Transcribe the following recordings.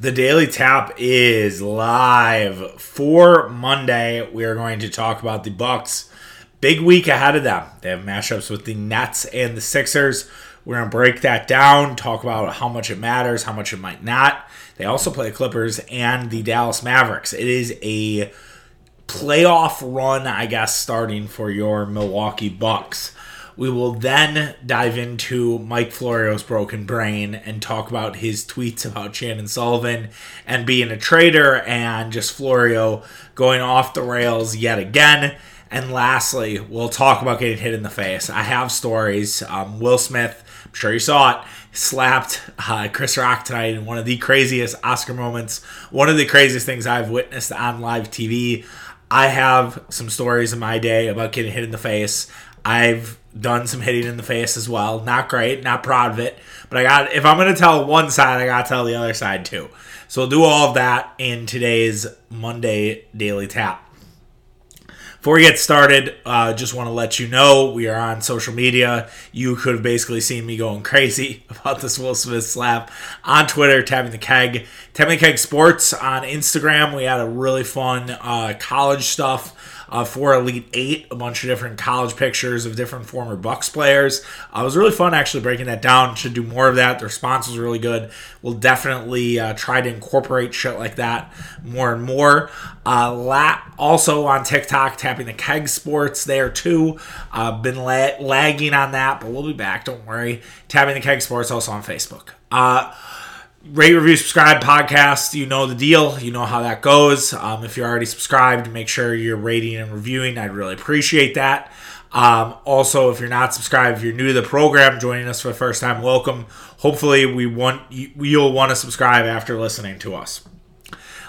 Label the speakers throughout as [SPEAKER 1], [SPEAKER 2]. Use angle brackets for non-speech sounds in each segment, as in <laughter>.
[SPEAKER 1] The Daily Tap is live for Monday. We are going to talk about the Bucks. Big week ahead of them. They have matchups with the Nets and the Sixers. We're going to break that down, talk about how much it matters, how much it might not. They also play the Clippers and the Dallas Mavericks. It is a playoff run, I guess, starting for your Milwaukee Bucks. We will then dive into Mike Florio's broken brain and talk about his tweets about Chandon Sullivan and being a traitor and just Florio going off the rails yet again. And lastly, we'll talk about getting hit in the face. I have stories. Um, Will Smith, I'm sure you saw it, slapped uh, Chris Rock tonight in one of the craziest Oscar moments, one of the craziest things I've witnessed on live TV. I have some stories in my day about getting hit in the face. I've done some hitting in the face as well. Not great, not proud of it. But I got if I'm gonna tell one side, I gotta tell the other side too. So we'll do all of that in today's Monday Daily Tap. Before we get started, uh, just want to let you know we are on social media. You could have basically seen me going crazy <laughs> about this Will Smith slap on Twitter, tapping the keg, tapping the keg sports on Instagram. We had a really fun uh, college stuff uh, for Elite Eight, a bunch of different college pictures of different former Bucks players. Uh, it was really fun actually breaking that down. Should do more of that. The response was really good. We'll definitely uh, try to incorporate shit like that more and more. Uh, la- also on TikTok, tapping the keg sports there too. Uh, been la- lagging on that, but we'll be back. Don't worry. Tapping the keg sports also on Facebook. Uh, rate, review, subscribe podcast. You know the deal. You know how that goes. Um, if you're already subscribed, make sure you're rating and reviewing. I'd really appreciate that. Um, also, if you're not subscribed, if you're new to the program, joining us for the first time, welcome. Hopefully, we want you'll want to subscribe after listening to us.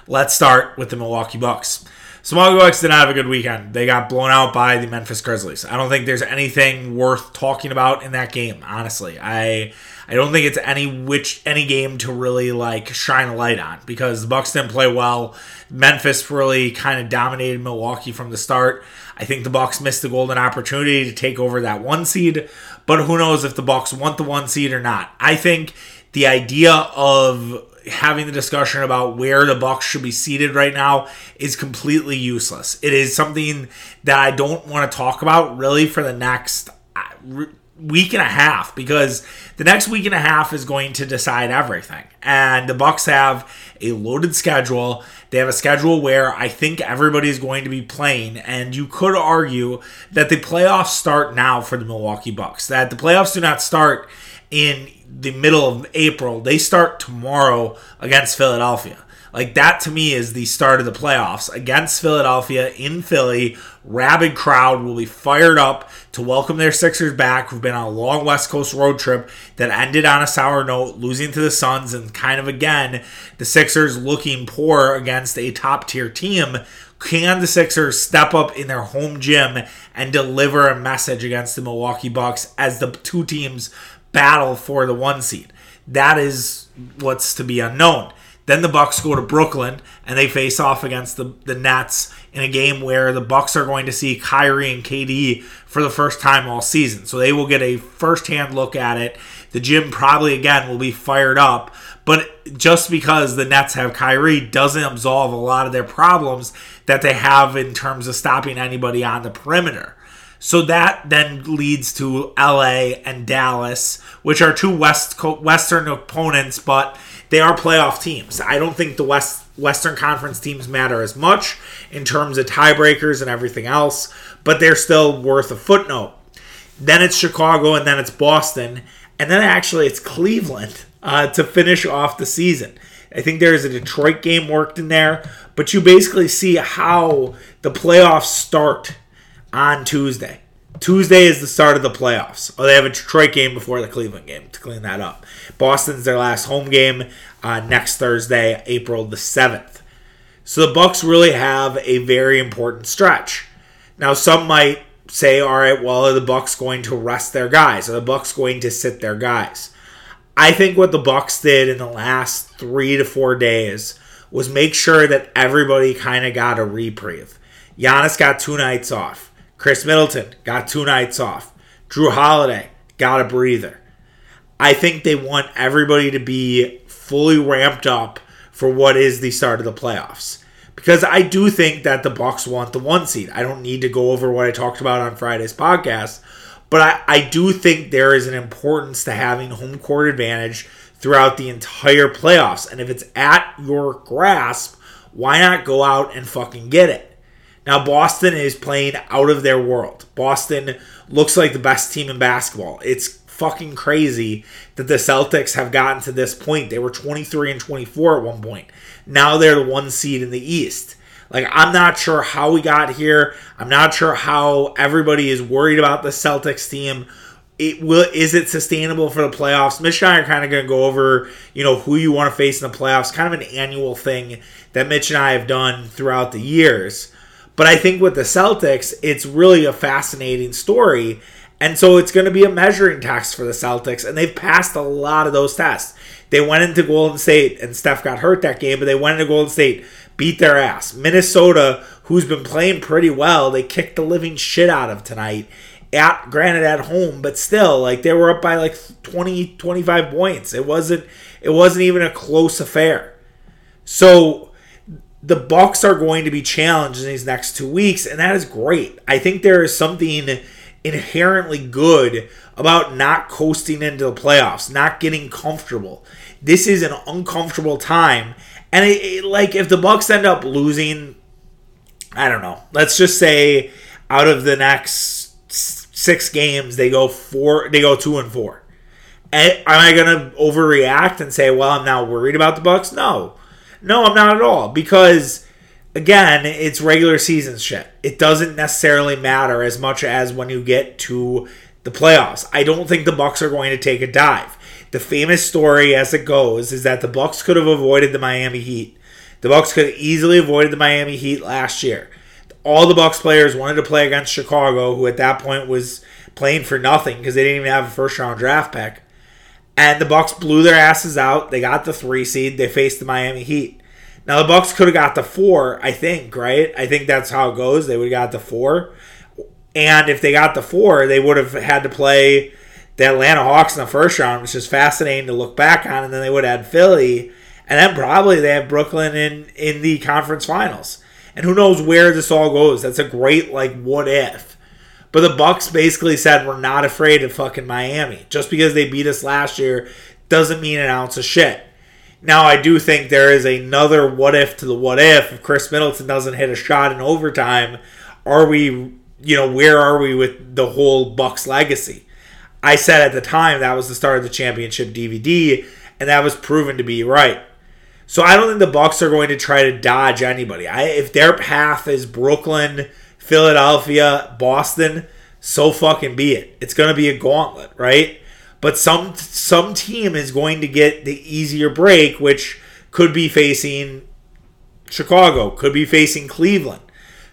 [SPEAKER 1] Let's start with the Milwaukee Bucks. Bucks did not have a good weekend. They got blown out by the Memphis Grizzlies. I don't think there's anything worth talking about in that game. Honestly, I I don't think it's any which any game to really like shine a light on because the Bucks didn't play well. Memphis really kind of dominated Milwaukee from the start. I think the Bucks missed the golden opportunity to take over that one seed, but who knows if the Bucks want the one seed or not. I think the idea of having the discussion about where the Bucks should be seated right now is completely useless. It is something that I don't want to talk about really for the next uh, week and a half because the next week and a half is going to decide everything. And the Bucks have a loaded schedule. They have a schedule where I think everybody's going to be playing and you could argue that the playoffs start now for the Milwaukee Bucks. That the playoffs do not start in the middle of April. They start tomorrow against Philadelphia. Like that to me is the start of the playoffs against Philadelphia in Philly. Rabid crowd will be fired up to welcome their Sixers back, who've been on a long West Coast road trip that ended on a sour note, losing to the Suns, and kind of again, the Sixers looking poor against a top tier team. Can the Sixers step up in their home gym and deliver a message against the Milwaukee Bucks as the two teams battle for the one seed? That is what's to be unknown. Then the Bucks go to Brooklyn and they face off against the, the Nets in a game where the Bucks are going to see Kyrie and KD for the first time all season. So they will get a first-hand look at it. The gym probably again will be fired up, but just because the Nets have Kyrie doesn't absolve a lot of their problems that they have in terms of stopping anybody on the perimeter. So that then leads to LA and Dallas, which are two West Western opponents, but they are playoff teams. I don't think the West Western Conference teams matter as much in terms of tiebreakers and everything else, but they're still worth a footnote. Then it's Chicago, and then it's Boston, and then actually it's Cleveland uh, to finish off the season. I think there's a Detroit game worked in there, but you basically see how the playoffs start on Tuesday. Tuesday is the start of the playoffs. Oh, they have a Detroit game before the Cleveland game to clean that up. Boston's their last home game uh, next Thursday, April the 7th. So the Bucks really have a very important stretch. Now, some might say, all right, well, are the Bucks going to rest their guys? Are the Bucks going to sit their guys? I think what the Bucks did in the last three to four days was make sure that everybody kind of got a reprieve. Giannis got two nights off. Khris Middleton got two nights off. Jrue Holiday got a breather. I think they want everybody to be fully ramped up for what is the start of the playoffs. Because I do think that the Bucks want the one seed. I don't need to go over what I talked about on Friday's podcast, but I, I do think there is an importance to having home court advantage throughout the entire playoffs. And if it's at your grasp, why not go out and fucking get it? Now, Boston is playing out of their world. Boston looks like the best team in basketball. It's fucking crazy that the Celtics have gotten to this point. They were 23 and 24 at one point. Now they're the one seed in the East. Like, I'm not sure how we got here. I'm not sure how everybody is worried about the Celtics team. It will is it sustainable for the playoffs? Mitch and I are kind of going to go over, you know, who you want to face in the playoffs. Kind of an annual thing that Mitch and I have done throughout the years. But I think with the Celtics, it's really a fascinating story. And so it's going to be a measuring test for the Celtics. And they've passed a lot of those tests. They went into Golden State, and Steph got hurt that game, but they went into Golden State, beat their ass. Minnesota, who's been playing pretty well, they kicked the living shit out of tonight. At granted at home, but still, like they were up by like 20, 25 points. It wasn't it wasn't even a close affair. So the Bucks are going to be challenged in these next two weeks, and that is great. I think there is something inherently good about not coasting into the playoffs, not getting comfortable. This is an uncomfortable time, and it, it, like if the Bucks end up losing, I don't know. Let's just say out of the next six games, they go four, they go two and four. Am I gonna overreact and say, "Well, I'm now worried about the Bucks"? No no, I'm not at all because again, it's regular season shit. It doesn't necessarily matter as much as when you get to the playoffs. I don't think the Bucks are going to take a dive. The famous story as it goes is that the Bucks could have avoided the Miami Heat. The Bucks could have easily avoided the Miami Heat last year. All the Bucks players wanted to play against Chicago, who at that point was playing for nothing because they didn't even have a first round draft pick and the Bucks blew their asses out. They got the three seed. They faced the Miami Heat. Now the Bucks could have got the four, I think, right? I think that's how it goes. They would have got the four, and if they got the four, they would have had to play the Atlanta Hawks in the first round, which is fascinating to look back on. And then they would have Philly, and then probably they have Brooklyn in in the conference finals. And who knows where this all goes? That's a great like what if. But the Bucks basically said we're not afraid of fucking Miami. Just because they beat us last year doesn't mean an ounce of shit. Now I do think there is another what if to the what if. If Khris Middleton doesn't hit a shot in overtime, are we you know, where are we with the whole Bucks legacy? I said at the time that was the start of the championship DVD, and that was proven to be right. So I don't think the Bucks are going to try to dodge anybody. I, if their path is Brooklyn, Philadelphia, Boston, so fucking be it. It's going to be a gauntlet, right? But some some team is going to get the easier break, which could be facing Chicago, could be facing Cleveland,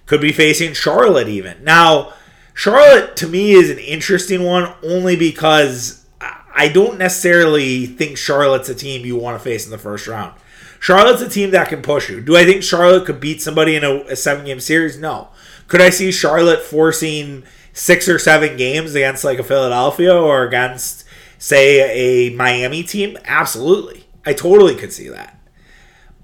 [SPEAKER 1] could be facing Charlotte even. Now, Charlotte to me is an interesting one only because I don't necessarily think Charlotte's a team you want to face in the first round. Charlotte's a team that can push you. Do I think Charlotte could beat somebody in a, a seven game series? No. Could I see Charlotte forcing six or seven games against like a Philadelphia or against, say, a Miami team? Absolutely. I totally could see that.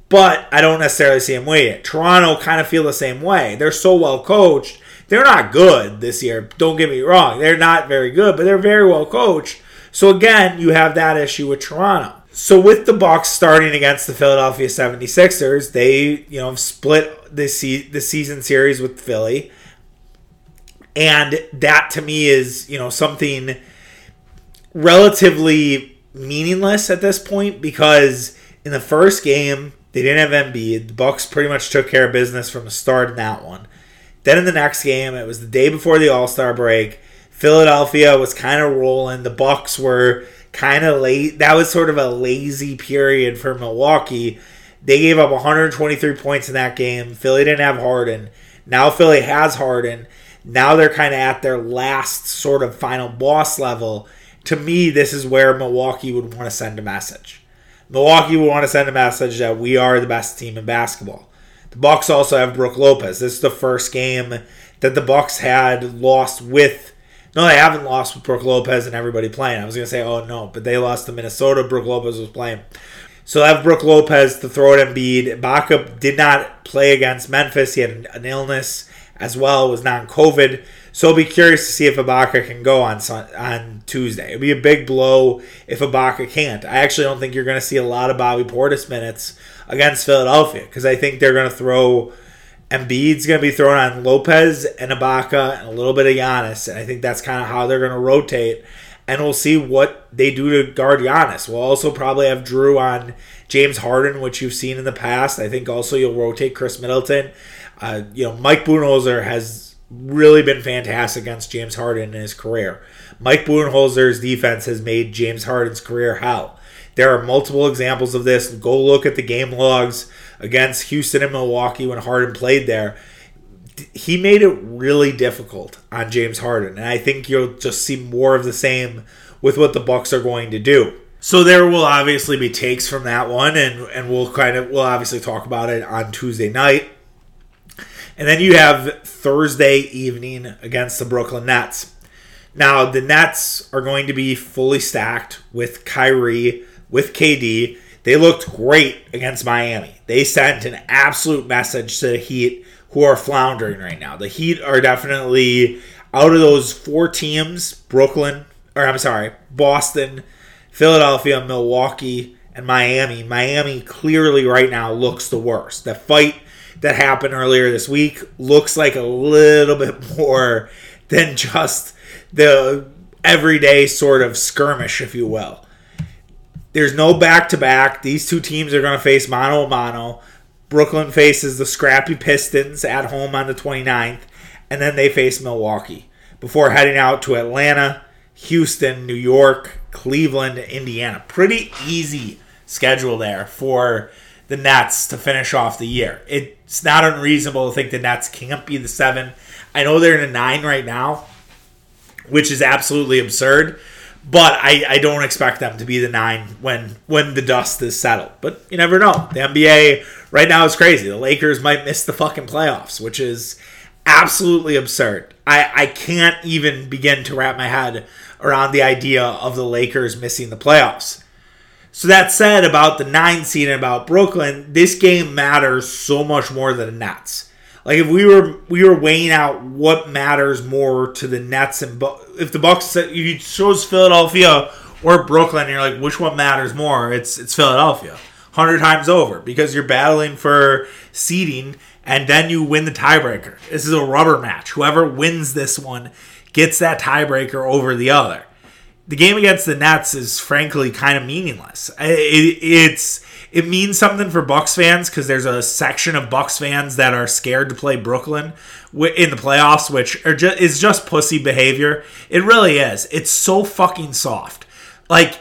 [SPEAKER 1] But I don't necessarily see them win it. Toronto kind of feel the same way. They're so well coached. They're not good this year. Don't get me wrong. They're not very good, but they're very well coached. So again, you have that issue with Toronto. So with the Bucks starting against the Philadelphia 76ers, they, you know, split the se- the season series with Philly. And that to me is, you know, something relatively meaningless at this point because in the first game, they didn't have Embiid. The Bucks pretty much took care of business from the start in that one. Then in the next game, it was the day before the All-Star break. Philadelphia was kind of rolling. The Bucks were kind of late. That was sort of a lazy period for Milwaukee. They gave up 123 points in that game. Philly didn't have Harden. Now Philly has Harden. Now they're kind of at their last sort of final boss level. To me, this is where Milwaukee would want to send a message. Milwaukee would want to send a message that we are the best team in basketball. The Bucks also have Brook Lopez. This is the first game that the Bucks had lost with no, they haven't lost with Brook Lopez and everybody playing. I was going to say, oh no, but they lost to Minnesota. Brook Lopez was playing. So I have Brook Lopez to throw at Embiid. Ibaka did not play against Memphis. He had an illness as well, It was non-COVID. So I'll be curious to see if Ibaka can go on on Tuesday. It'd be a big blow if Ibaka can't. I actually don't think you're going to see a lot of Bobby Portis minutes against Philadelphia because I think they're going to throw Embiid's going to be thrown on Lopez and Ibaka and a little bit of Giannis, and I think that's kind of how they're going to rotate. And we'll see what they do to guard Giannis. We'll also probably have Jrue on James Harden, which you've seen in the past. I think also you'll rotate Khris Middleton. Uh, you know, Mike Budenholzer has really been fantastic against James Harden in his career. Mike Budenholzer's defense has made James Harden's career hell. There are multiple examples of this. Go look at the game logs against Houston and Milwaukee when Harden played there. He made it really difficult on James Harden, and I think you'll just see more of the same with what the Bucks are going to do. So there will obviously be takes from that one, and and we'll kind of we'll obviously talk about it on Tuesday night. And then you have Thursday evening against the Brooklyn Nets. Now, the Nets are going to be fully stacked with Kyrie, with KD. They looked great against Miami. They sent an absolute message to the Heat, who are floundering right now. The Heat are definitely out of those four teams Brooklyn, or I'm sorry, Boston, Philadelphia, Milwaukee, and Miami. Miami clearly right now looks the worst. The fight that happened earlier this week looks like a little <laughs> bit more than just the everyday sort of skirmish, if you will. There's no back to back. These two teams are going to face mano a mano. Brooklyn faces the scrappy Pistons at home on the 29th, and then they face Milwaukee before heading out to Atlanta, Houston, New York, Cleveland, Indiana. Pretty easy schedule there for the Nets to finish off the year. It's not unreasonable to think the Nets can't be the seven. I know they're in a nine right now, which is absolutely absurd. But I, I don't expect them to be the nine when when the dust is settled. But you never know. The NBA right now is crazy. The Lakers might miss the fucking playoffs, which is absolutely absurd. I, I can't even begin to wrap my head around the idea of the Lakers missing the playoffs. So that said about the nine seed and about Brooklyn, this game matters so much more than the Nets. Like if we were we were weighing out what matters more to the Nets and if the Bucks if you chose Philadelphia or Brooklyn, you're like which one matters more? It's it's Philadelphia, hundred times over because you're battling for seeding and then you win the tiebreaker. This is a rubber match. Whoever wins this one gets that tiebreaker over the other the game against the Nets is frankly kind of meaningless. It, it's it means something for Bucks fans because there's a section of Bucks fans that are scared to play Brooklyn in the playoffs, which are just, is just pussy behavior. It really is. It's so fucking soft. Like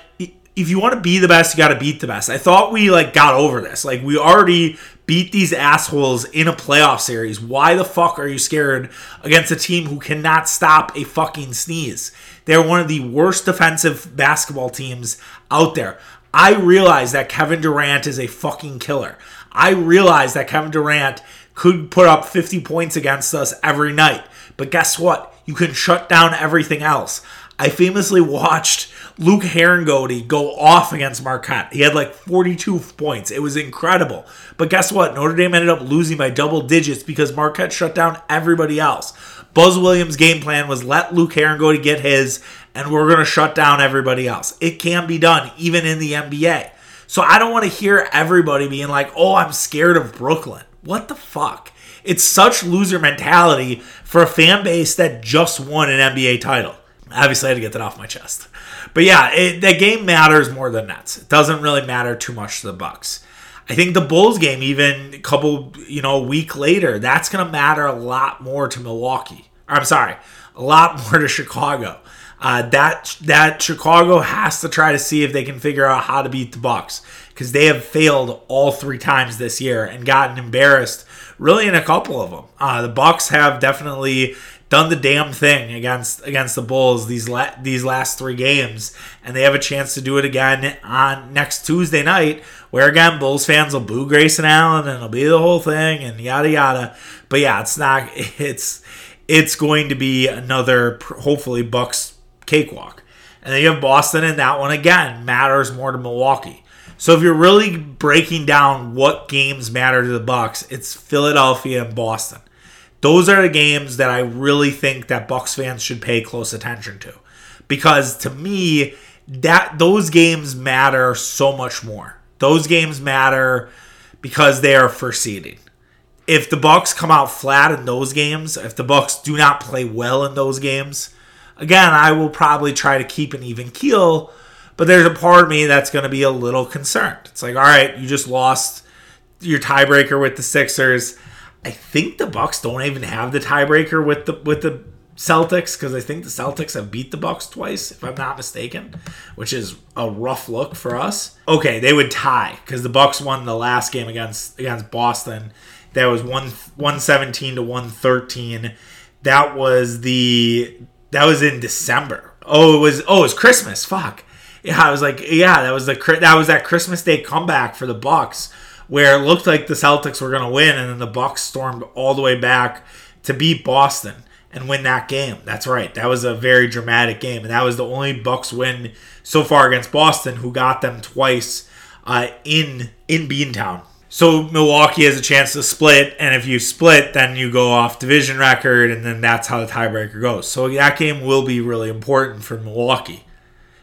[SPEAKER 1] if you want to be the best, you got to beat the best. I thought we like got over this. Like we already beat these assholes in a playoff series. Why the fuck are you scared against a team who cannot stop a fucking sneeze? They're one of the worst defensive basketball teams out there. I realize that Kevin Durant is a fucking killer. I realize that Kevin Durant could put up 50 points against us every night. But guess what? You can shut down everything else. I famously watched Luke Harangody go off against Marquette. He had like 42 points. It was incredible. But guess what? Notre Dame ended up losing by double digits because Marquette shut down everybody else. Buzz Williams' game plan was let Luke Harangody get his, and we're going to shut down everybody else. It can be done, even in the NBA. So I don't want to hear everybody being like, oh, I'm scared of Brooklyn. What the fuck? It's such loser mentality for a fan base that just won an NBA title. Obviously, I had to get that off my chest. But yeah, it, the game matters more than Nets. It doesn't really matter too much to the Bucks. I think the Bulls game, even a couple, you know, a week later, that's going to matter a lot more to Milwaukee. Or, I'm sorry, a lot <laughs> more to Chicago. Uh, that that Chicago has to try to see if they can figure out how to beat the Bucks because they have failed all three times this year and gotten embarrassed really in a couple of them. Uh, the Bucks have definitely done the damn thing against against the Bulls these la- these last three games, and they have a chance to do it again on next Tuesday night, where again Bulls fans will boo Grayson Allen and it'll be the whole thing and yada yada. But yeah, it's not <laughs> it's it's going to be another hopefully Bucks cakewalk, and then you have Boston, and that one again matters more to Milwaukee. So if you're really breaking down what games matter to the Bucks, it's Philadelphia and Boston. Those are the games that I really think that Bucks fans should pay close attention to. Because to me, that those games matter so much more. Those games matter because they are for seeding. If the Bucks come out flat in those games, if the Bucks do not play well in those games, again, I will probably try to keep an even keel but there's a part of me that's going to be a little concerned. It's like, all right, you just lost your tiebreaker with the Sixers. I think the Bucks don't even have the tiebreaker with the with the Celtics because I think the Celtics have beat the Bucks twice, if I'm not mistaken, which is a rough look for us. Okay, they would tie because the Bucks won the last game against against Boston. That was one one seventeen to one thirteen. That was the that was in December. Oh, it was oh it was Christmas. Fuck yeah, I was like, yeah, that was the that was that Christmas Day comeback for the Bucks, where it looked like the Celtics were to win, and then the Bucks stormed all the way back to beat Boston and win that game. That's right. That was a very dramatic game, and that was the only Bucks win so far against Boston, who got them twice uh, in in Beantown. So Milwaukee has a chance to split, and if you split, then you go off division record, and then that's how the tiebreaker goes. So that game will be really important for Milwaukee.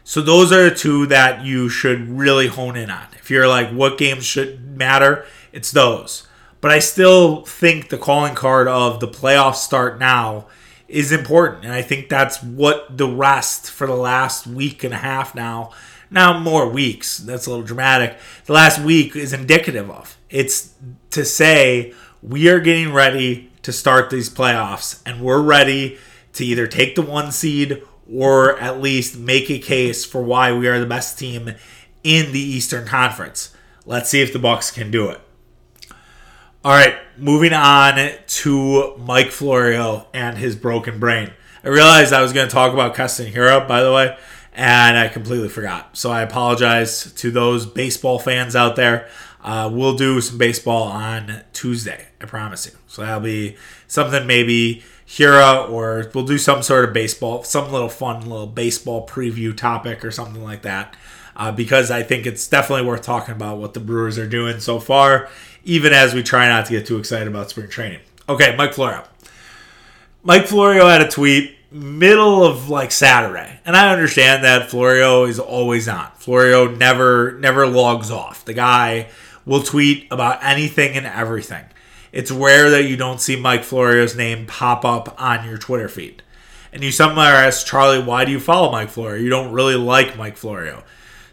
[SPEAKER 1] So those are the two that you should really hone in on. If you're like, what games should matter? It's those. But I still think the calling card of the playoffs start now is important. And I think that's what the rest for the last week and a half now, now more weeks, that's a little dramatic. The last week is indicative of. It's to say we are getting ready to start these playoffs and we're ready to either take the one seed or at least make a case for why we are the best team in the Eastern Conference. Let's see if the Bucks can do it. All right, moving on to Mike Florio and his broken brain. I realized I was going to talk about Keston Hiura, by the way, and I completely forgot. So I apologize to those baseball fans out there. Uh, we'll do some baseball on Tuesday, I promise you. So that'll be something maybe Hiura or we'll do some sort of baseball, some little fun little baseball preview topic or something like that. Uh, because I think it's definitely worth talking about what the Brewers are doing so far, even as we try not to get too excited about spring training. Okay, Mike Florio. Mike Florio had a tweet middle of like Saturday, and I understand that Florio is always on. Florio never never logs off. The guy will tweet about anything and everything it's rare that you don't see Mike Florio's name pop up on your Twitter feed. And you somewhere ask Charlie, why do you follow Mike Florio? You don't really like Mike Florio.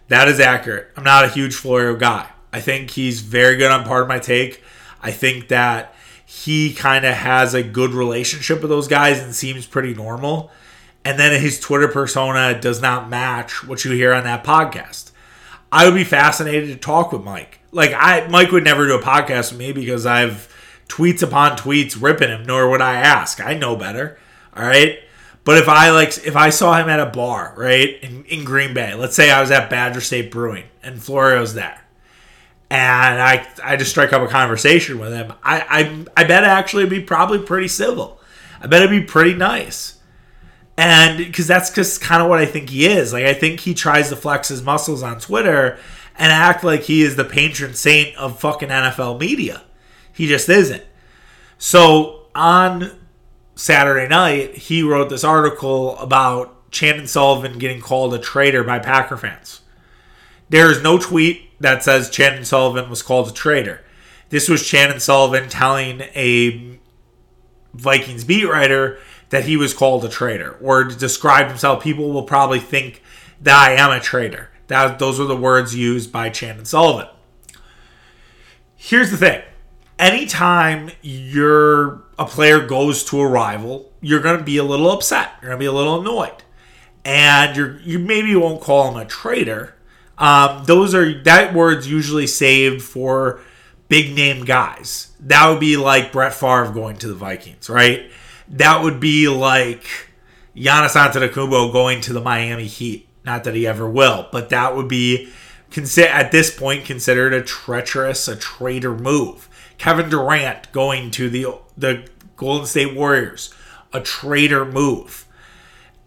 [SPEAKER 1] That is accurate. I'm not a huge Florio guy. I think he's very good on Pardon My Take. I think that he kind of has a good relationship with those guys and seems pretty normal. And then his Twitter persona does not match what you hear on that podcast. I would be fascinated to talk with Mike. Like I Mike would never do a podcast with me because I've tweets upon tweets ripping him, nor would I ask. I know better. All right. But if I like, if I saw him at a bar, right, in, in Green Bay, let's say I was at Badger State Brewing and Florio's there, and I I just strike up a conversation with him, I I, I bet actually be probably pretty civil. I bet it'd be pretty nice. And because that's just kind of what I think he is. Like, I think he tries to flex his muscles on Twitter and act like he is the patron saint of fucking NFL media. He just isn't. So on Saturday night, he wrote this article about Chandon Sullivan getting called a traitor by Packer fans. There is no tweet that says Chandon Sullivan was called a traitor. This was Chandon Sullivan telling a Vikings beat writer that he was called a traitor or described himself. People will probably think that I am a traitor. That those were the words used by Chandon Sullivan. Here's the thing anytime you're a player goes to a rival, you're going to be a little upset. You're going to be a little annoyed, and you're you maybe won't call him a traitor. Um, those are that word's usually saved for big name guys. That would be like Brett Favre going to the Vikings, right? That would be like Giannis Antetokounmpo going to the Miami Heat. Not that he ever will, but that would be at this point considered a treacherous, a traitor move. Kevin Durant going to the the Golden State Warriors, a traitor move.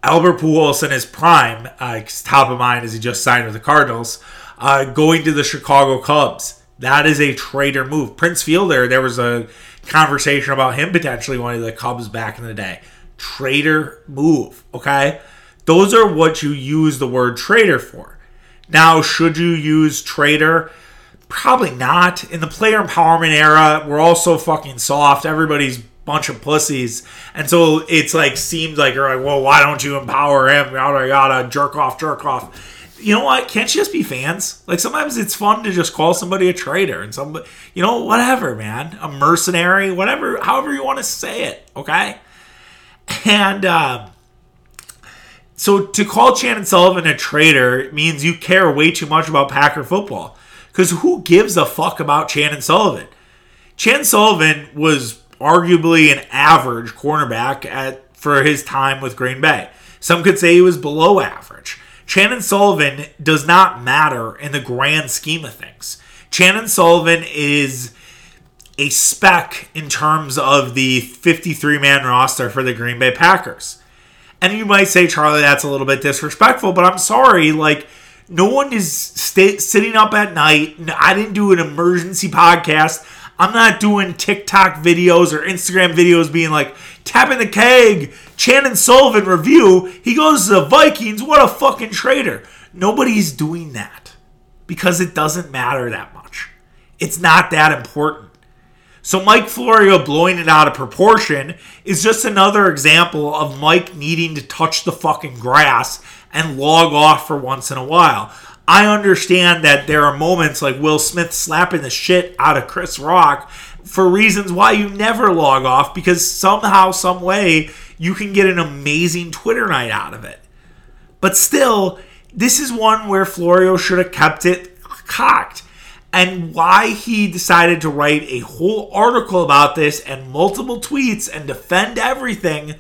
[SPEAKER 1] Albert Pujols in his prime, uh, top of mind as he just signed with the Cardinals, Uh, going to the Chicago Cubs, that is a traitor move. Prince Fielder, there was a conversation about him potentially one of the Cubs back in the day. Traitor move, okay? Those are what you use the word traitor for. Now, should you use traitor? Probably not. In the player empowerment era, we're all so fucking soft. Everybody's bunch of pussies. And so it's like seems like you're like, well, why don't you empower him? Yada yada, jerk off, jerk off. You know what? Can't you just be fans? Like sometimes it's fun to just call somebody a traitor and somebody, you know, whatever, man, a mercenary, whatever, however you want to say it, okay? And uh, so to call Chandon Sullivan a traitor means you care way too much about Packer football. Because who gives a fuck about Chandon Sullivan? Chandon Sullivan was arguably an average cornerback at for his time with Green Bay. Some could say he was below average. Chandon Sullivan does not matter in the grand scheme of things. Chandon Sullivan is a speck in terms of the 53 man roster for the Green Bay Packers. And you might say, Charlie, that's a little bit disrespectful, but I'm sorry. Like, no one is st- sitting up at night. I didn't do an emergency podcast. I'm not doing TikTok videos or Instagram videos being like, tapping the keg, Chandon Sullivan review. He goes to the Vikings. What a fucking traitor. Nobody's doing that because it doesn't matter that much. It's not that important. So Mike Florio blowing it out of proportion is just another example of Mike needing to touch the fucking grass and log off for once in a while. I understand that there are moments like Will Smith slapping the shit out of Chris Rock for reasons why you never log off because somehow, some way, you can get an amazing Twitter night out of it. But still, this is one where Florio should have kept it cocked. And why he decided to write a whole article about this and multiple tweets and defend everything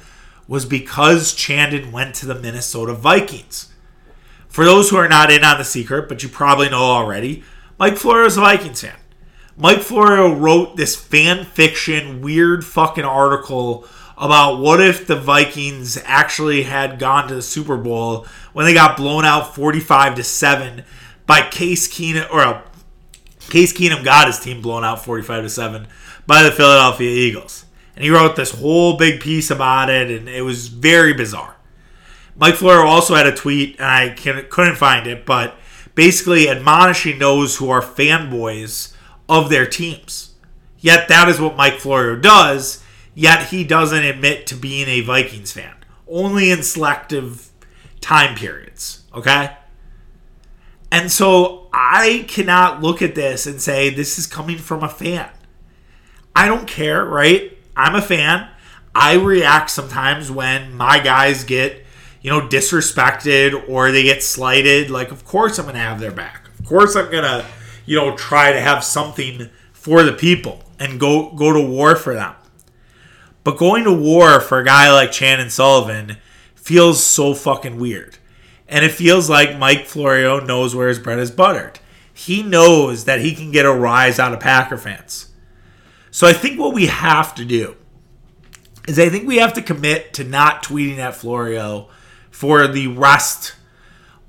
[SPEAKER 1] was because Chandon went to the Minnesota Vikings. For those who are not in on the secret, but you probably know already, Mike Florio is a Vikings fan. Mike Florio wrote this fan fiction, weird fucking article about what if the Vikings actually had gone to the Super Bowl when they got blown out 45 to 7 by Case Keenum or uh, Case Keenum got his team blown out 45 to 7 by the Philadelphia Eagles. And he wrote this whole big piece about it and it was very bizarre. Mike Florio also had a tweet, and I can, couldn't find it, but basically admonishing those who are fanboys of their teams. Yet that is what Mike Florio does, yet he doesn't admit to being a Vikings fan. Only in selective time periods, okay? And so I cannot look at this and say this is coming from a fan. I don't care, right? I'm a fan. I react sometimes when my guys get you know, disrespected or they get slighted, like, of course I'm going to have their back. Of course I'm going to, you know, try to have something for the people and go go to war for them. But going to war for a guy like Chandon Sullivan feels so fucking weird. And it feels like Mike Florio knows where his bread is buttered. He knows that he can get a rise out of Packer fans. So I think what we have to do is I think we have to commit to not tweeting at Florio for the rest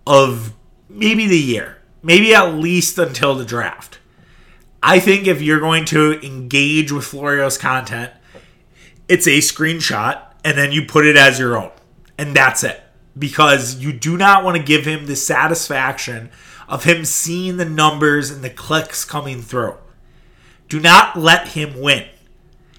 [SPEAKER 1] of maybe the year, maybe at least until the draft. I think if you're going to engage with Florio's content, it's a screenshot and then you put it as your own. And that's it. Because you do not want to give him the satisfaction of him seeing the numbers and the clicks coming through. Do not let him win.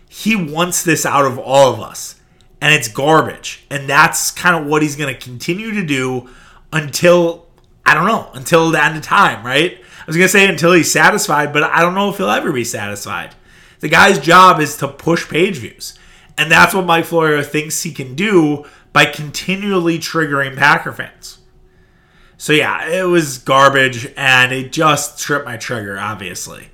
[SPEAKER 1] He wants this out of all of us and it's garbage. And that's kind of what he's going to continue to do until, I don't know, until the end of time, right? I was going to say until he's satisfied, but I don't know if he'll ever be satisfied. The guy's job is to push page views. And that's what Mike Florio thinks he can do by continually triggering Packer fans. So yeah, it was garbage and it just tripped my trigger, obviously.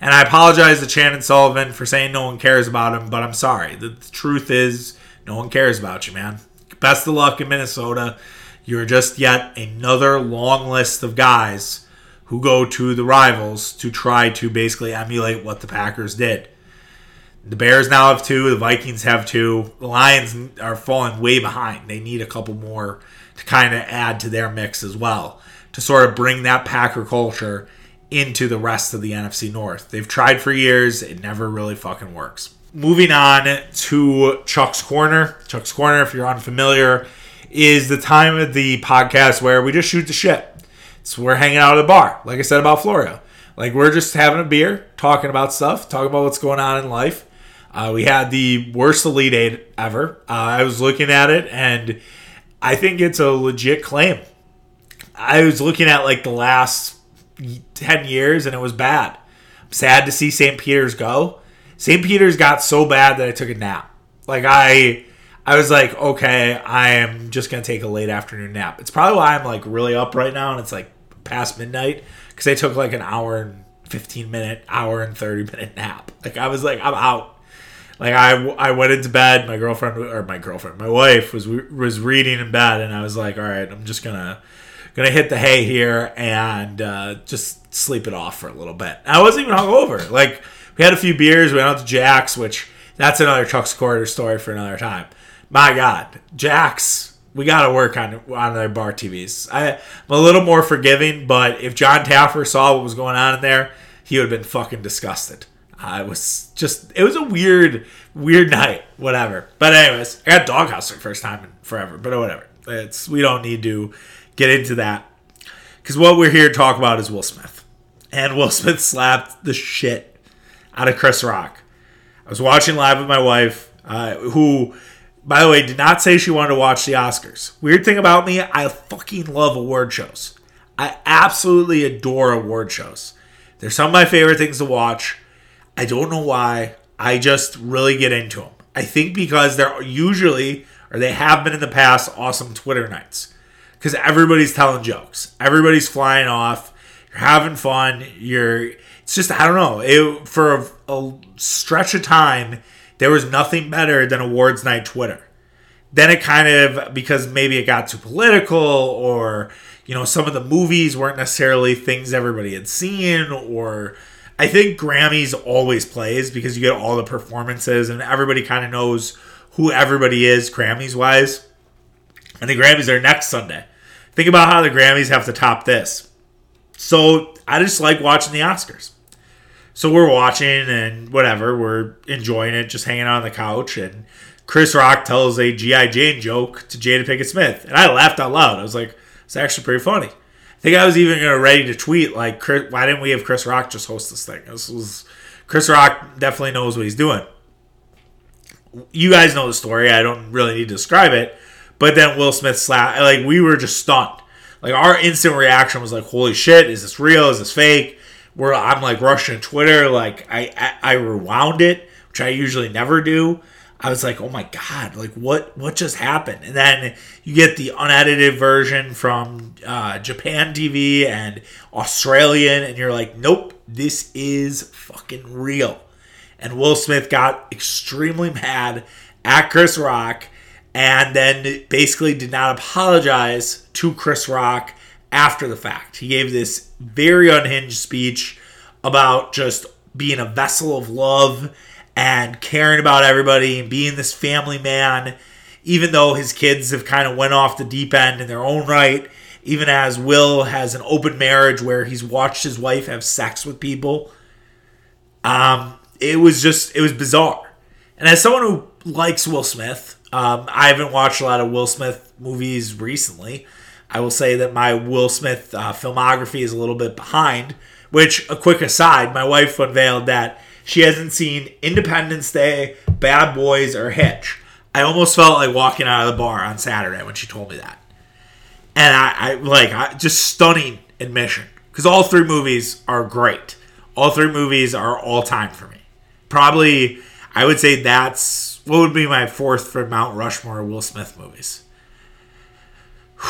[SPEAKER 1] And I apologize to Chandon Sullivan for saying no one cares about him, but I'm sorry. The, the truth is no one cares about you, man. Best of luck in Minnesota. You're just yet another long list of guys who go to the rivals to try to basically emulate what the Packers did. The Bears now have two, the Vikings have two. The Lions are falling way behind. They need a couple more to kind of add to their mix as well. to sort of bring that Packer culture into the rest of the NFC North. They've tried for years, it never really fucking works. Moving on to Chuck's Corner. Chuck's Corner, if you're unfamiliar, is the time of the podcast where we just shoot the shit. So we're hanging out at a bar, like I said about Florio. Like we're just having a beer, talking about stuff, talking about what's going on in life. Uh, we had the worst Elite Eight ever. Uh, I was looking at it, and I think it's a legit claim. I was looking at like the last 10 years, and it was bad. I'm sad to see St. Peter's go. St. Peter's got so bad that I took a nap. Like, I. I was like, okay, I am just gonna take a late afternoon nap. It's probably why I'm like really up right now, and it's like past midnight because I took like an hour and 15 minute, hour and 30 minute nap. Like I was like, I'm out. Like I, I went into bed. My girlfriend or my girlfriend, my wife was was reading in bed, and I was like, all right, I'm just gonna gonna hit the hay here and uh, just sleep it off for a little bit. I wasn't even hungover. Like we had a few beers. We went out to Jack's, which that's another Chuck's Corner story for another time my God, Jack's. we got to work on on their bar TVs. I, am a little more forgiving, but if John Taffer saw what was going on in there, he would have been fucking disgusted. Uh, was just, it was a weird, weird night, whatever. But anyways, I got Doghouse for the first time in forever, but whatever. It's we don't need to get into that because what we're here to talk about is Will Smith, and Will Smith slapped the shit out of Chris Rock. I was watching live with my wife, uh, who by the way, did not say she wanted to watch the Oscars. Weird thing about me, I fucking love award shows. I absolutely adore award shows. They're some of my favorite things to watch. I don't know why. I just really get into them. I think because they're usually, or they have been in the past, awesome Twitter nights. Because everybody's telling jokes, everybody's flying off, having fun. You're, it's just, I don't know. It, for a, a stretch of time, there was nothing better than awards night Twitter. Then it kind of because maybe it got too political or you know some of the movies weren't necessarily things everybody had seen or I think Grammys always plays because you get all the performances and everybody kind of knows who everybody is Grammys wise. And the Grammys are next Sunday. Think about how the Grammys have to top this. So I just like watching the Oscars. So we're watching and whatever, we're enjoying it, just hanging out on the couch. And Chris Rock tells a G.I. Jane joke to Jada Pinkett Smith. And I laughed out loud. I was like, it's actually pretty funny. I think I was even gonna ready to tweet, like, why didn't we have Chris Rock just host this thing? This was Chris Rock definitely knows what he's doing. You guys know the story. I don't really need to describe it. But then Will Smith slapped, like, we were just stunned. Like, our instant reaction was like, holy shit, is this real? Is this fake? where I'm like rushing Twitter, like I, I, I rewound it, which I usually never do. I was like, oh my god, like what what just happened? And then you get the unedited version from uh, Japan TV and Australian, and you're like, nope, this is fucking real. And Will Smith got extremely mad at Chris Rock, and then basically did not apologize to Chris Rock after the fact. He gave this very unhinged speech about just being a vessel of love and caring about everybody and being this family man even though his kids have kind of went off the deep end in their own right even as will has an open marriage where he's watched his wife have sex with people um it was just it was bizarre and as someone who likes will smith um, i haven't watched a lot of will smith movies recently I will say that my Will Smith uh, filmography is a little bit behind. Which, a quick aside, my wife unveiled that she hasn't seen Independence Day, Bad Boys, or Hitch. I almost felt like walking out of the bar on Saturday when she told me that. And I, I like, I, just stunning admission. Because all three movies are great. All three movies are all time for me. Probably, I would say that's what would be my fourth for Mount Rushmore Will Smith movies. <sighs>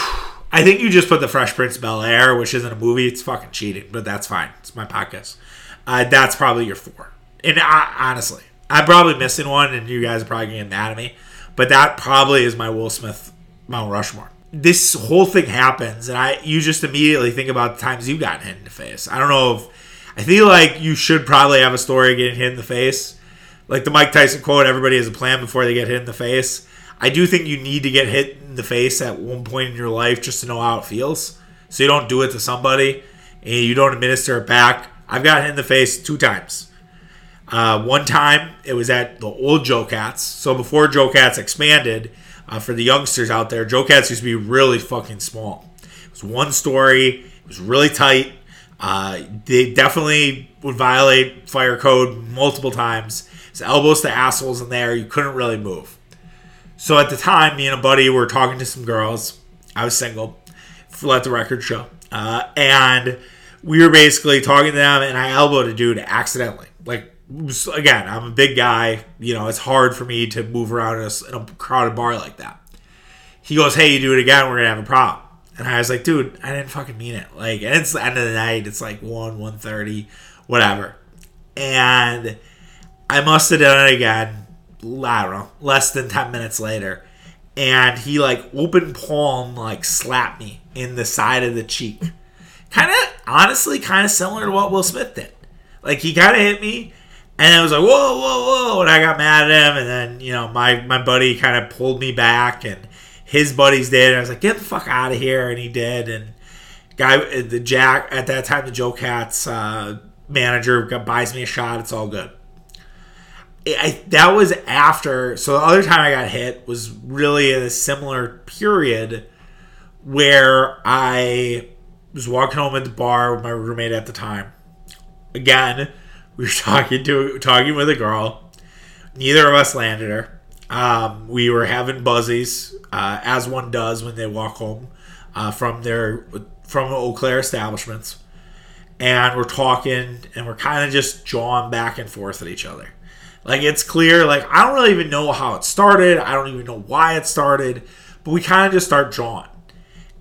[SPEAKER 1] I think you just put the Fresh Prince Bel Air, which isn't a movie. It's fucking cheating, but that's fine. It's my podcast. Uh, that's probably your four. And I, honestly, I'm probably missing one, and you guys are probably getting mad at me. But that probably is my Will Smith Mount Rushmore. This whole thing happens, and I you just immediately think about the times you got hit in the face. I don't know if I feel like you should probably have a story getting hit in the face, like the Mike Tyson quote: "Everybody has a plan before they get hit in the face." I do think you need to get hit in the face at one point in your life just to know how it feels. so you don't do it to somebody and you don't administer it back. I've got hit in the face two times. Uh, one time it was at the old Joe Cats. So before Joe Cats expanded, uh, for the youngsters out there, Joe Cats used to be really fucking small. It was one story. It was really tight. Uh, they definitely would violate fire code multiple times. It's elbows to assholes in there. You couldn't really move. So at the time, me and a buddy were talking to some girls. I was single. Let the record show. Uh, and we were basically talking to them, and I elbowed a dude accidentally. Like, again, I'm a big guy. You know, it's hard for me to move around in a, in a crowded bar like that. He goes, "Hey, you do it again, we're gonna have a problem." And I was like, "Dude, I didn't fucking mean it." Like, and it's the end of the night. It's like one, one thirty, whatever. And I must have done it again. I don't know, less than ten minutes later, and he like open palm like slapped me in the side of the cheek. Kind of, honestly, kind of similar to what Will Smith did. Like he kind of hit me, and I was like, whoa, whoa, whoa, and I got mad at him, and then you know my my buddy kind of pulled me back, and his buddies did, and I was like, get the fuck out of here, and he did, and guy the Jack at that time the Joe Cats uh, manager buys me a shot. It's all good. I, that was after. So the other time I got hit was really in a similar period where I was walking home at the bar with my roommate at the time. Again, we were <laughs> talking to talking with a girl. Neither of us landed her. Um, we were having buzzies, uh, as one does when they walk home uh, from their from Eau Claire establishments, and we're talking and we're kind of just jawing back and forth at each other. Like it's clear, like I don't really even know how it started. I don't even know why it started, but we kind of just start jawing.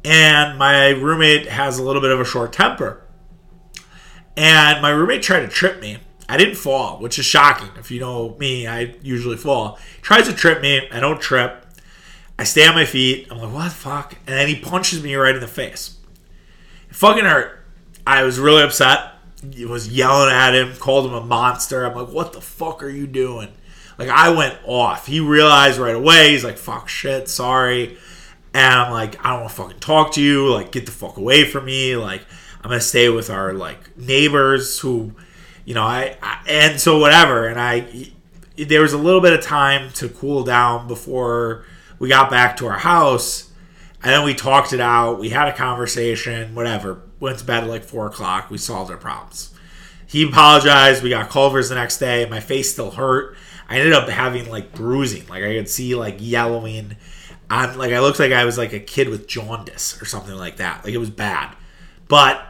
[SPEAKER 1] And my roommate has a little bit of a short temper. And my roommate tried to trip me. I didn't fall, which is shocking. If you know me, I usually fall. He tries to trip me. I don't trip. I stay on my feet. I'm like, what the fuck? And then he punches me right in the face. It fucking hurt. I was really upset was yelling at him, called him a monster. I'm like, what the fuck are you doing? Like, I went off. He realized right away. He's like, fuck shit, sorry. And I'm like, I don't want to fucking talk to you. Like, get the fuck away from me. Like, I'm gonna stay with our like neighbors who, you know, I, I and so whatever. And I, there was a little bit of time to cool down before we got back to our house, and then we talked it out. We had a conversation, whatever went to bed at like four o'clock. We solved our problems. He apologized. We got Culver's the next day. My face still hurt. I ended up having like bruising. Like I could see like yellowing on like I looked like I was like a kid with jaundice or something like that. Like it was bad. But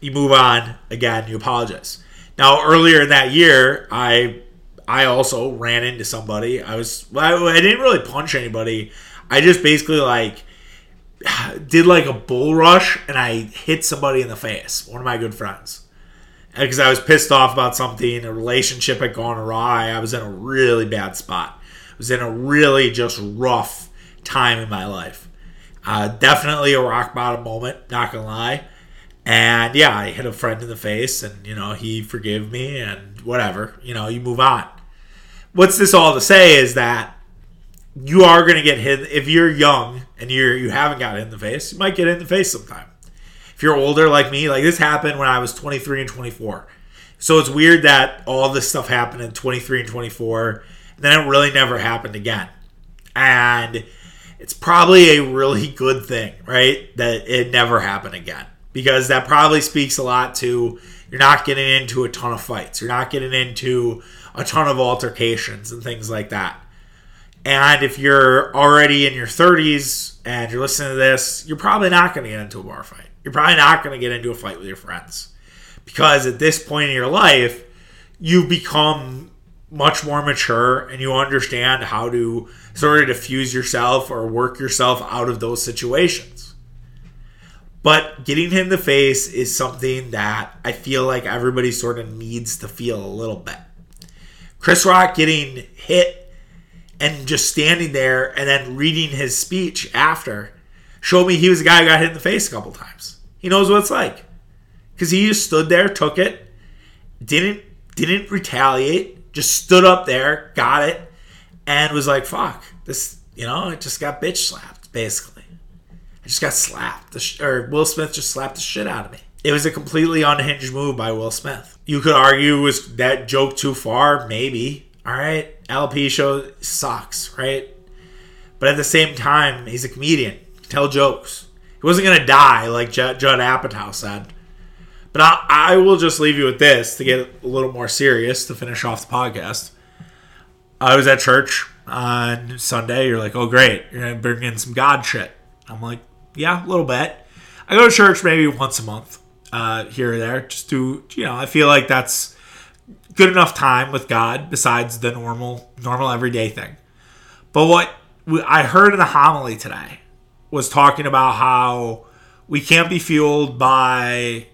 [SPEAKER 1] you move on again, you apologize. Now earlier in that year, I I also ran into somebody. I was well, I didn't really punch anybody. I just basically like <sighs> did like a bull rush and I hit somebody in the face, one of my good friends. Because I was pissed off about something, a relationship had gone awry. I was in a really bad spot. I was in a really just rough time in my life. Uh, definitely a rock bottom moment, not gonna lie. And yeah, I hit a friend in the face, and you know he forgave me, and whatever. You know, you move on. What's this all to say is that you are to get hit if you're young and you're you haven't got in the face. You might get in the face sometime. If you're older like me, like this happened when I was 23 and 24. So it's weird that all this stuff happened in 23 and 24, and then it really never happened again. And it's probably a really good thing, right? That it never happened again. Because that probably speaks a lot to you're not getting into a ton of fights. You're not getting into a ton of altercations and things like that. And if you're already in your 30s and you're listening to this, you're probably not going to get into a bar fight. You're probably not going to get into a fight with your friends. Because at this point in your life, you've become much more mature and you understand how to sort of diffuse yourself or work yourself out of those situations. But getting hit in the face is something that I feel like everybody sort of needs to feel a little bit. Chris Rock getting hit and just standing there and then reading his speech after showed me he was a guy who got hit in the face a couple times. He knows what it's like because he just stood there, took it, didn't didn't retaliate, just stood up there, got it, and was like, "Fuck this," you know. It just got bitch slapped basically. I just got slapped. Sh- or Will Smith just slapped the shit out of me. It was a completely unhinged move by Will Smith. You could argue was that joke too far? Maybe. All right, LP show sucks, right? But at the same time, he's a comedian. Tell jokes. He wasn't gonna die like Judd, Apatow said. But I, I will just leave you with this to get a little more serious to finish off the podcast. I was at church on Sunday. You're like, oh great, you're gonna bring in some God shit. I'm like, yeah, a little bit. I go to church maybe once a month, uh, here or there, just to you know. I feel like that's good enough time with God besides the normal, normal everyday thing. But what I heard in the homily today was talking about how we can't be fueled by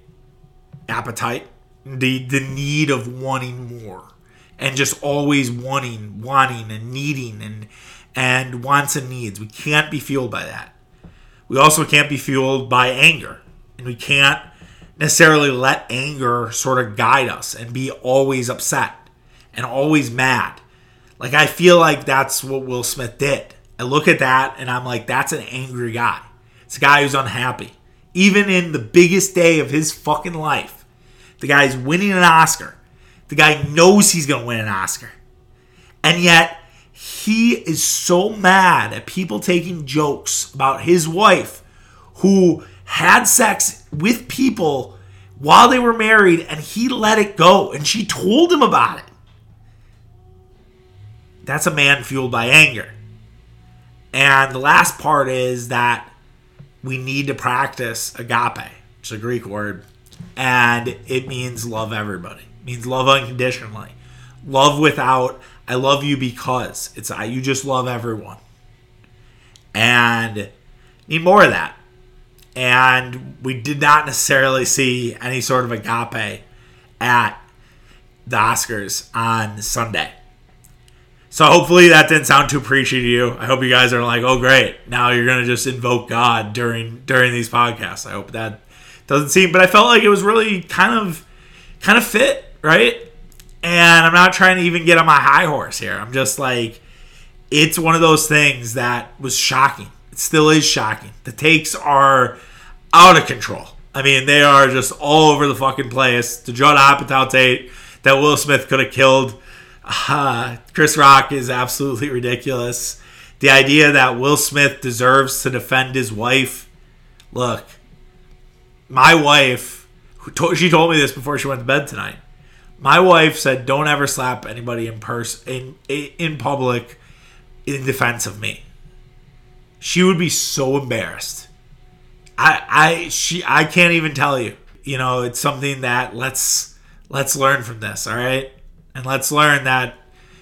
[SPEAKER 1] appetite, the the need of wanting more, and just always wanting, wanting, and needing, and and wants and needs. We can't be fueled by that. We also can't be fueled by anger, and we can't necessarily let anger sort of guide us and be always upset and always mad. Like I feel like that's what Will Smith did. I look at that and I'm like, that's an angry guy. It's a guy who's unhappy. Even in the biggest day of his fucking life, the guy's winning an Oscar. The guy knows he's going to win an Oscar. And yet, he is so mad at people taking jokes about his wife who had sex with people while they were married and he let it go and she told him about it. That's a man fueled by anger. And the last part is that we need to practice agape, It's a Greek word, and it means love everybody. It means love unconditionally. Love without I love you because it's I you just love everyone. And need more of that. And we did not necessarily see any sort of agape at the Oscars on Sunday. So hopefully that didn't sound too preachy to you. I hope you guys are like, oh great, now you're gonna just invoke God during during these podcasts. I hope that doesn't seem, but I felt like it was really kind of kind of fit, right? And I'm not trying to even get on my high horse here. I'm just like, it's one of those things that was shocking. It still is shocking. The takes are out of control. I mean, they are just all over the fucking place. The Judd Apatow take that Will Smith could have killed uh, Chris Rock is absolutely <laughs> ridiculous. The idea that Will Smith deserves to defend his wife. Look, my wife, she told me this before she went to bed tonight. My wife said, "Don't ever slap anybody in person in in public in defense of me." She would be so embarrassed. I I she I can't even tell you. You know, it's something that let's let's learn from this. All right and let's learn that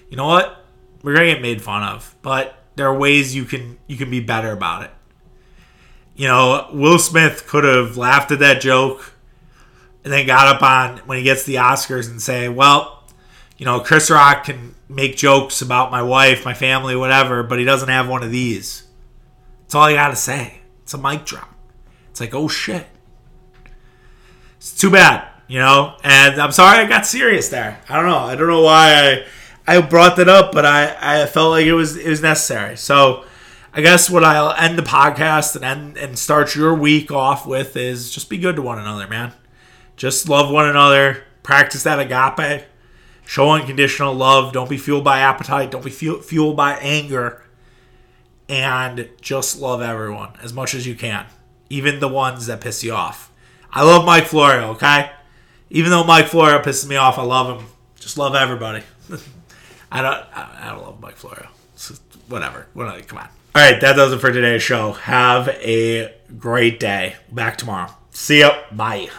[SPEAKER 1] you know what we're gonna get made fun of, but there are ways you can you can be better about it. You know, Will Smith could have laughed at that joke and then got up on when he gets the Oscars and say, "Well, you know, Chris Rock can make jokes about my wife, my family, whatever, but he doesn't have one of these." That's all I got to say. It's a mic drop. It's like, "Oh shit." It's too bad you know. And I'm sorry I got serious there. I don't know. I don't know why I I brought that up, but I I felt like it was it was necessary. So I guess what I'll end the podcast and end and start your week off with is just be good to one another, man. Just love one another. Practice that agape. Show unconditional love. Don't be fueled by appetite. Don't be fueled by anger. And just love everyone as much as you can, even the ones that piss you off. I love Mike Florio, okay? Even though Mike Florio pisses me off, I love him. Just love everybody. <laughs> I don't. I don't love Mike Florio. whatever. Whatever. Come on. All right, that does it for today's show. Have a great day. Back tomorrow. See ya. Bye.